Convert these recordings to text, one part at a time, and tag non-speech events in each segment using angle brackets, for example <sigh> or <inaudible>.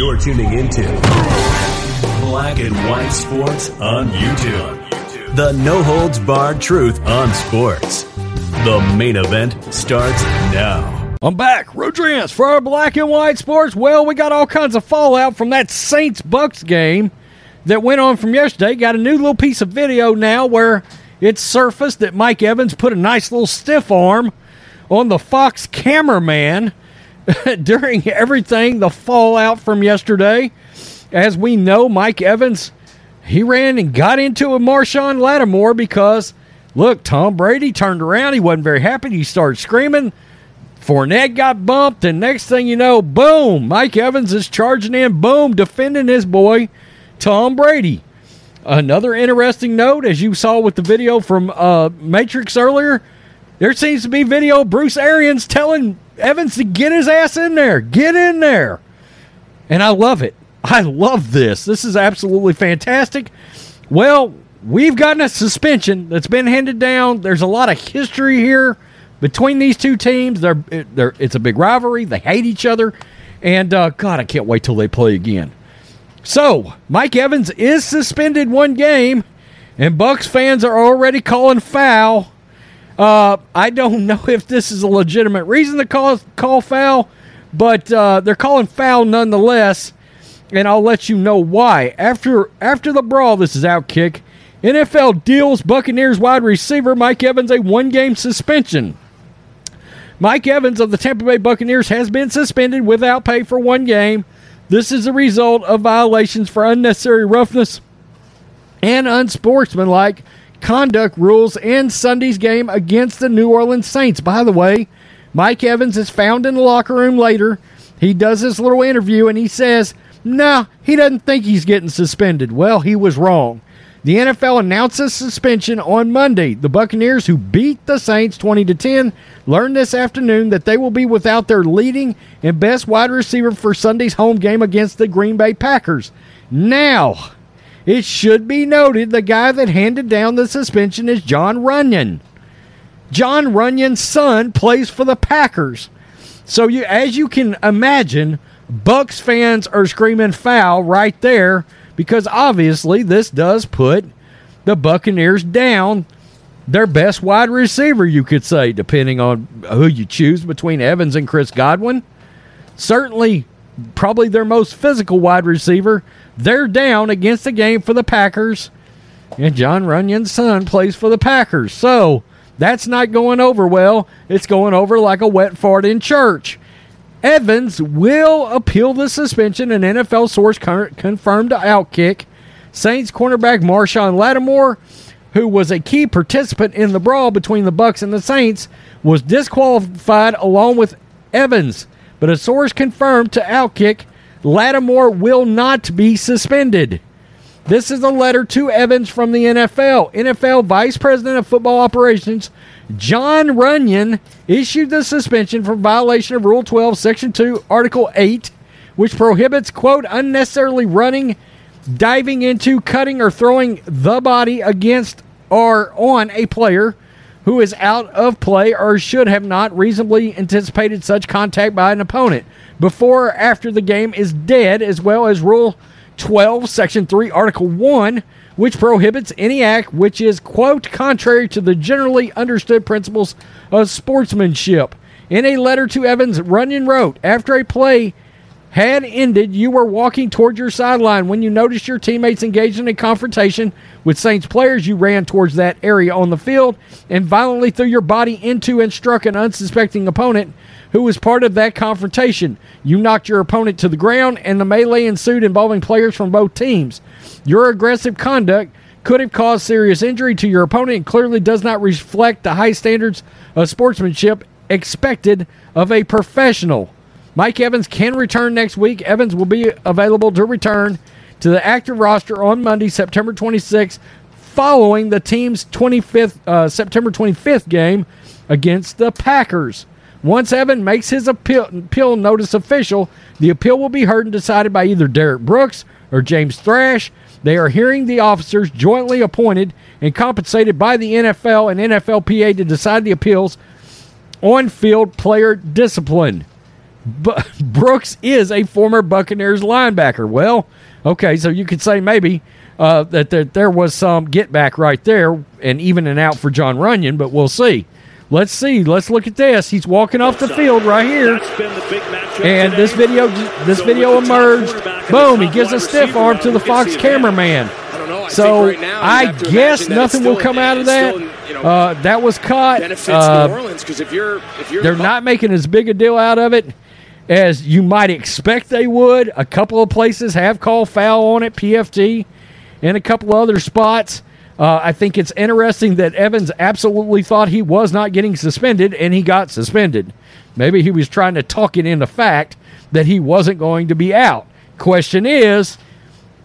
You're tuning into Black and White Sports on YouTube. The no holds barred truth on sports. The main event starts now. I'm back, Rodriguez, for our black and white sports. Well, we got all kinds of fallout from that Saints Bucks game that went on from yesterday. Got a new little piece of video now where it's surfaced that Mike Evans put a nice little stiff arm on the Fox cameraman <laughs> during everything, the fallout from yesterday. As we know, Mike Evans, he ran and got into a Marshon Lattimore because, look, Tom Brady turned around. He wasn't very happy. He started screaming. Fournette got bumped, and next thing you know, boom, Mike Evans is charging in, boom, defending his boy, Tom Brady. Another interesting note, as you saw with the video from uh, Matrix earlier, there seems to be video Bruce Arians telling Evans to get his ass in there, get in there. And I love it. I love this. This is absolutely fantastic. Well, we've gotten a suspension that's been handed down. There's a lot of history here between these two teams. They're, they're it's a big rivalry. They hate each other, and uh, God, I can't wait till they play again. So Mike Evans is suspended one game, and Bucks fans are already calling foul. Uh, I don't <laughs> know if this is a legitimate reason to call call foul, but uh, they're calling foul nonetheless, and I'll let you know why. After after the brawl, this is Outkick. NFL deals Buccaneers wide receiver Mike Evans a one game suspension. Mike Evans of the Tampa Bay Buccaneers has been suspended without pay for one game. This is a result of violations for unnecessary roughness and unsportsmanlike conduct rules in Sunday's game against the New Orleans Saints. By the way, Mike Evans is found in the locker room later. He does this little interview and he says, no, nah, he doesn't think he's getting suspended. Well, he was wrong. The NFL announces suspension on Monday. The Buccaneers, who beat the Saints 20 to 10, learned this afternoon that they will be without their leading and best wide receiver for Sunday's home game against the Green Bay Packers. Now, it should be noted the guy that handed down the suspension is Jon Runyan. Jon Runyan's son plays for the Packers. So you as you can imagine, Bucks fans are screaming foul right there because obviously this does put the Buccaneers down their best wide receiver, you could say, depending on who you choose between Evans and Chris Godwin. Certainly, probably their most physical wide receiver. They're down against the game for the Packers, and Jon Runyan's son plays for the Packers. So that's not going over well. It's going over like a wet fart in church. Evans will appeal the suspension, an NFL source confirmed Outkick. Saints cornerback Marshon Lattimore, who was a key participant in the brawl between the Bucks and the Saints, was disqualified along with Evans. But a source confirmed to Outkick Lattimore will not be suspended. This is a letter to Evans from the NFL. NFL Vice President of Football Operations Jon Runyan issued the suspension for violation of Rule 12, Section 2, Article 8, which prohibits, quote, unnecessarily running, diving into, cutting, or throwing the body against or on a player who is out of play or should have not reasonably anticipated such contact by an opponent before or after the game is dead, as well as Rule 12, Section 3, Article 1 which prohibits any act which is, quote, contrary to the generally understood principles of sportsmanship. In a letter to Evans, Runyan wrote, after a play had ended, you were walking toward your sideline. When you noticed your teammates engaged in a confrontation with Saints players, you ran towards that area on the field and violently threw your body into and struck an unsuspecting opponent who was part of that confrontation. You knocked your opponent to the ground, and the melee ensued involving players from both teams. Your aggressive conduct could have caused serious injury to your opponent and clearly does not reflect the high standards of sportsmanship expected of a professional. Mike Evans can return next week. Evans will be available to return to the active roster on Monday, September 26th, following the team's 25th uh, September 25th game against the Packers. Once Evan makes his appeal, appeal notice official, the appeal will be heard and decided by either Derrick Brooks or James Thrash. They are hearing the officers jointly appointed and compensated by the NFL and NFLPA to decide the appeals on field player discipline. But <laughs> Brooks is a former Buccaneers linebacker. Well, okay, so you could say maybe uh, that there, there was some get back right there and even an out for Jon Runyan, but we'll see. Let's see. Let's look at this. He's walking off the field right here, and this video this video emerged. Boom! He gives a stiff arm to the Fox cameraman. So I guess nothing will come out of that. Uh, that was caught. Uh, they're not making as big a deal out of it as you might expect they would. A couple of places have called foul on it, PFT, and a couple other spots. Uh, I think it's interesting that Evans absolutely thought he was not getting suspended, and he got suspended. Maybe he was trying to talk it into fact that he wasn't going to be out. Question is,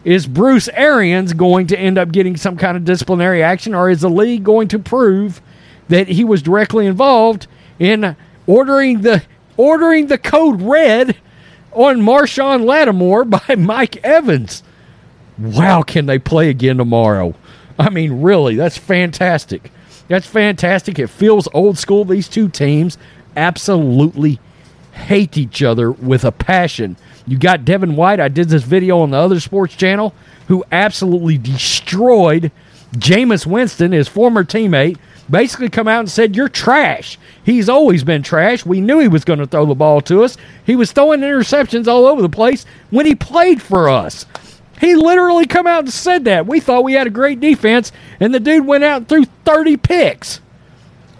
is Bruce Arians going to end up getting some kind of disciplinary action, or is the league going to prove that he was directly involved in ordering the ordering the code red on Marshon Lattimore <laughs> by Mike Evans? Wow, can they play again tomorrow? I mean, really, that's fantastic. That's fantastic. It feels old school. These two teams absolutely hate each other with a passion. You got Devin White. I did this video on the other sports channel who absolutely destroyed Jameis Winston, his former teammate. Basically, come out and said, You're trash. He's always been trash. We knew he was going to throw the ball to us. He was throwing interceptions all over the place when he played for us. He literally come out and said that. We thought we had a great defense, and the dude went out and threw 30 picks.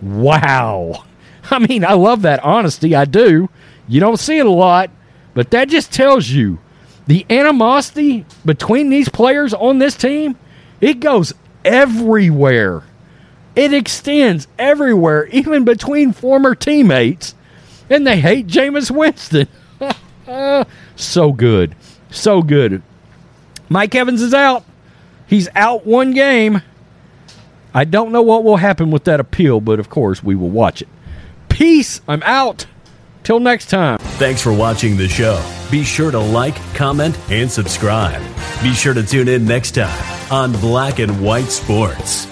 Wow. <laughs> I mean, I love that honesty. I do. You don't see it a lot. But that just tells you the animosity between these players on this team, it goes everywhere. It extends everywhere, even between former teammates. And they hate Jameis Winston. <laughs> so good. So good. Mike Evans is out. He's out one game. I don't know what will happen with that appeal, but of course we will watch it. Peace. I'm out. Till next time. Thanks for watching the show. Be sure to like, comment, and subscribe. Be sure to tune in next time on Black and White Sports.